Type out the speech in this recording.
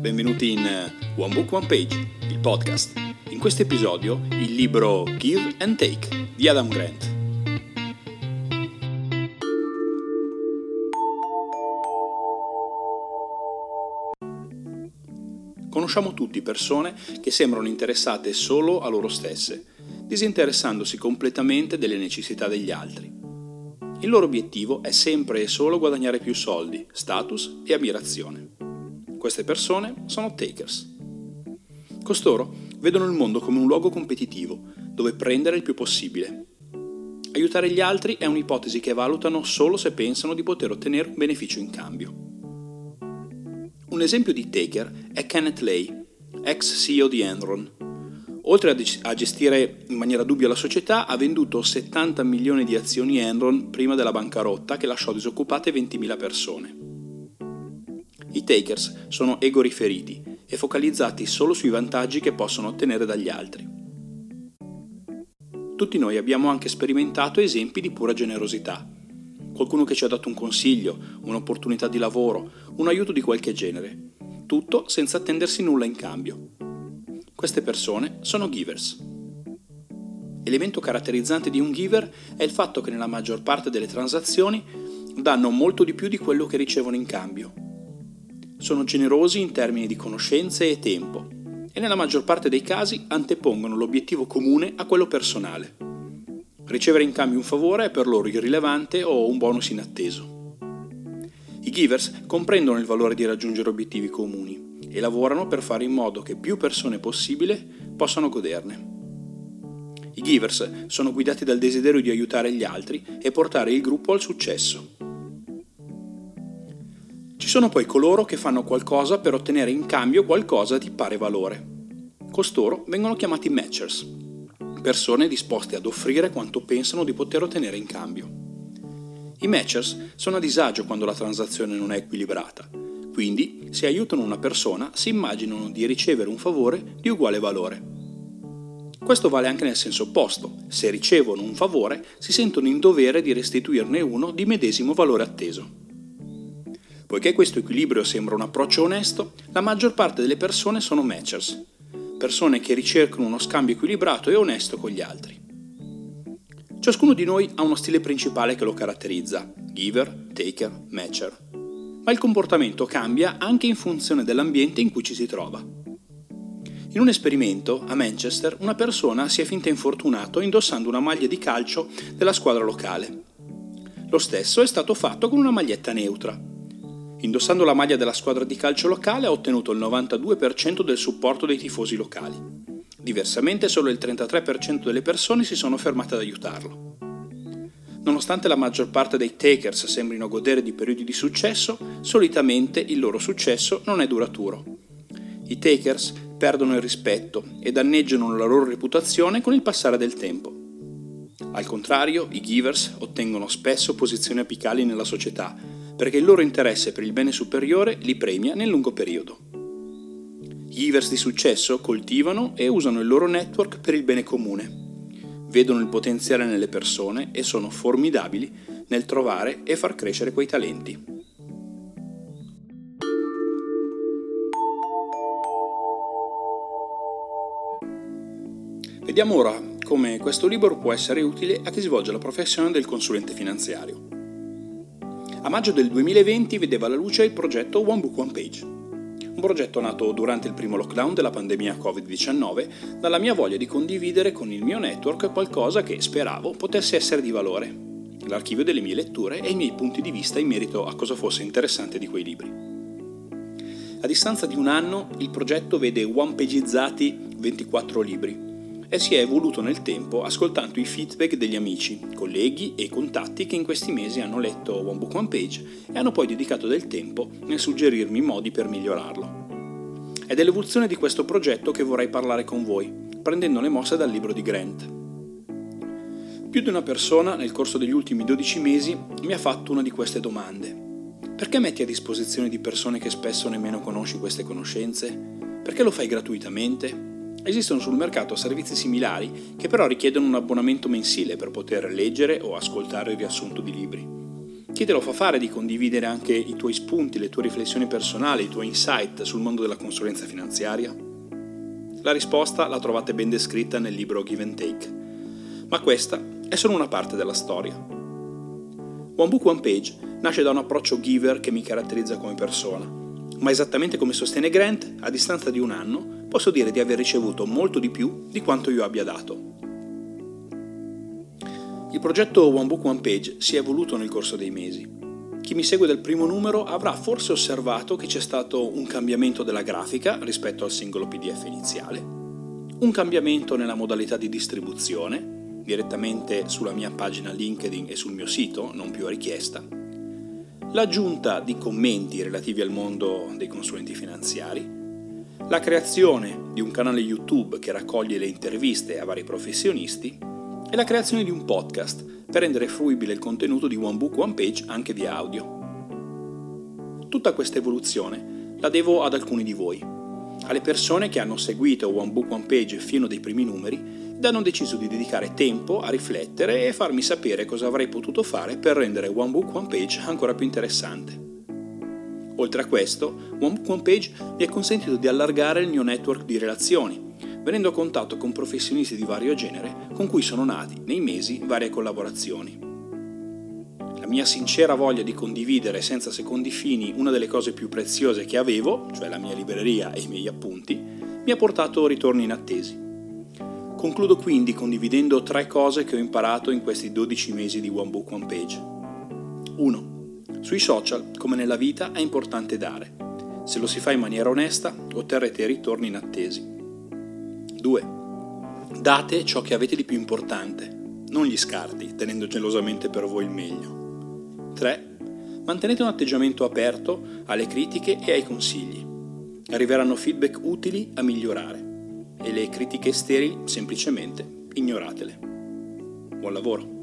benvenuti in eh, One Book One Page, il podcast. In questo episodio il libro Give and Take di Adam Grant. Conosciamo tutti persone che sembrano interessate solo a loro stesse, disinteressandosi completamente delle necessità degli altri. Il loro obiettivo è sempre e solo guadagnare più soldi, status e ammirazione. Queste persone sono takers. Costoro vedono il mondo come un luogo competitivo, dove prendere il più possibile. Aiutare gli altri è un'ipotesi che valutano solo se pensano di poter ottenere un beneficio in cambio. Un esempio di taker è Kenneth Lay, ex CEO di Enron. Oltre a gestire in maniera dubbia la società, ha venduto 70 milioni di azioni Enron prima della bancarotta che lasciò disoccupate 20.000 persone. I takers sono ego riferiti e focalizzati solo sui vantaggi che possono ottenere dagli altri. Tutti noi abbiamo anche sperimentato esempi di pura generosità. Qualcuno che ci ha dato un consiglio, un'opportunità di lavoro, un aiuto di qualche genere. Tutto senza attendersi nulla in cambio. Queste persone sono givers. Elemento caratterizzante di un giver è il fatto che nella maggior parte delle transazioni danno molto di più di quello che ricevono in cambio sono generosi in termini di conoscenze e tempo e nella maggior parte dei casi antepongono l'obiettivo comune a quello personale. Ricevere in cambio un favore è per loro irrilevante o un bonus inatteso. I givers comprendono il valore di raggiungere obiettivi comuni e lavorano per fare in modo che più persone possibile possano goderne. I givers sono guidati dal desiderio di aiutare gli altri e portare il gruppo al successo. Sono poi coloro che fanno qualcosa per ottenere in cambio qualcosa di pari valore. Costoro vengono chiamati matchers, persone disposte ad offrire quanto pensano di poter ottenere in cambio. I matchers sono a disagio quando la transazione non è equilibrata, quindi se aiutano una persona si immaginano di ricevere un favore di uguale valore. Questo vale anche nel senso opposto, se ricevono un favore si sentono in dovere di restituirne uno di medesimo valore atteso. Poiché questo equilibrio sembra un approccio onesto, la maggior parte delle persone sono matchers, persone che ricercano uno scambio equilibrato e onesto con gli altri. Ciascuno di noi ha uno stile principale che lo caratterizza, giver, taker, matcher. Ma il comportamento cambia anche in funzione dell'ambiente in cui ci si trova. In un esperimento a Manchester una persona si è finta infortunato indossando una maglia di calcio della squadra locale. Lo stesso è stato fatto con una maglietta neutra, Indossando la maglia della squadra di calcio locale ha ottenuto il 92% del supporto dei tifosi locali. Diversamente solo il 33% delle persone si sono fermate ad aiutarlo. Nonostante la maggior parte dei takers sembrino godere di periodi di successo, solitamente il loro successo non è duraturo. I takers perdono il rispetto e danneggiano la loro reputazione con il passare del tempo. Al contrario, i givers ottengono spesso posizioni apicali nella società perché il loro interesse per il bene superiore li premia nel lungo periodo. Gli givers di successo coltivano e usano il loro network per il bene comune. Vedono il potenziale nelle persone e sono formidabili nel trovare e far crescere quei talenti. Vediamo ora come questo libro può essere utile a chi svolge la professione del consulente finanziario. A maggio del 2020 vedeva la luce il progetto One Book One Page, un progetto nato durante il primo lockdown della pandemia Covid-19 dalla mia voglia di condividere con il mio network qualcosa che speravo potesse essere di valore, l'archivio delle mie letture e i miei punti di vista in merito a cosa fosse interessante di quei libri. A distanza di un anno il progetto vede one-pagizzati 24 libri, e si è evoluto nel tempo ascoltando i feedback degli amici, colleghi e contatti che in questi mesi hanno letto One Book One Page e hanno poi dedicato del tempo nel suggerirmi modi per migliorarlo. È dell'evoluzione di questo progetto che vorrei parlare con voi, prendendo le mosse dal libro di Grant. Più di una persona nel corso degli ultimi 12 mesi mi ha fatto una di queste domande. Perché metti a disposizione di persone che spesso nemmeno conosci queste conoscenze? Perché lo fai gratuitamente? Esistono sul mercato servizi similari che però richiedono un abbonamento mensile per poter leggere o ascoltare il riassunto di libri. Chi te lo fa fare di condividere anche i tuoi spunti, le tue riflessioni personali, i tuoi insight sul mondo della consulenza finanziaria? La risposta la trovate ben descritta nel libro Give and Take, ma questa è solo una parte della storia. One Book One Page nasce da un approccio giver che mi caratterizza come persona, ma esattamente come sostiene Grant, a distanza di un anno posso dire di aver ricevuto molto di più di quanto io abbia dato. Il progetto One Book One Page si è evoluto nel corso dei mesi. Chi mi segue dal primo numero avrà forse osservato che c'è stato un cambiamento della grafica rispetto al singolo PDF iniziale, un cambiamento nella modalità di distribuzione, direttamente sulla mia pagina LinkedIn e sul mio sito, non più a richiesta, l'aggiunta di commenti relativi al mondo dei consulenti finanziari, la creazione di un canale YouTube che raccoglie le interviste a vari professionisti e la creazione di un podcast per rendere fruibile il contenuto di One Book One Page anche via audio. Tutta questa evoluzione la devo ad alcuni di voi, alle persone che hanno seguito One Book One Page fino dei primi numeri ed hanno deciso di dedicare tempo a riflettere e farmi sapere cosa avrei potuto fare per rendere One Book One Page ancora più interessante. Oltre a questo, One Book One Page mi ha consentito di allargare il mio network di relazioni venendo a contatto con professionisti di vario genere con cui sono nati nei mesi varie collaborazioni. La mia sincera voglia di condividere senza secondi fini una delle cose più preziose che avevo, cioè la mia libreria e i miei appunti, mi ha portato ritorni inattesi. Concludo quindi condividendo tre cose che ho imparato in questi 12 mesi di One Book One Page. 1. Sui social, come nella vita, è importante dare. Se lo si fa in maniera onesta, otterrete ritorni inattesi. 2. Date ciò che avete di più importante, non gli scarti, tenendo gelosamente per voi il meglio. 3. Mantenete un atteggiamento aperto alle critiche e ai consigli. Arriveranno feedback utili a migliorare e le critiche sterili semplicemente ignoratele. Buon lavoro!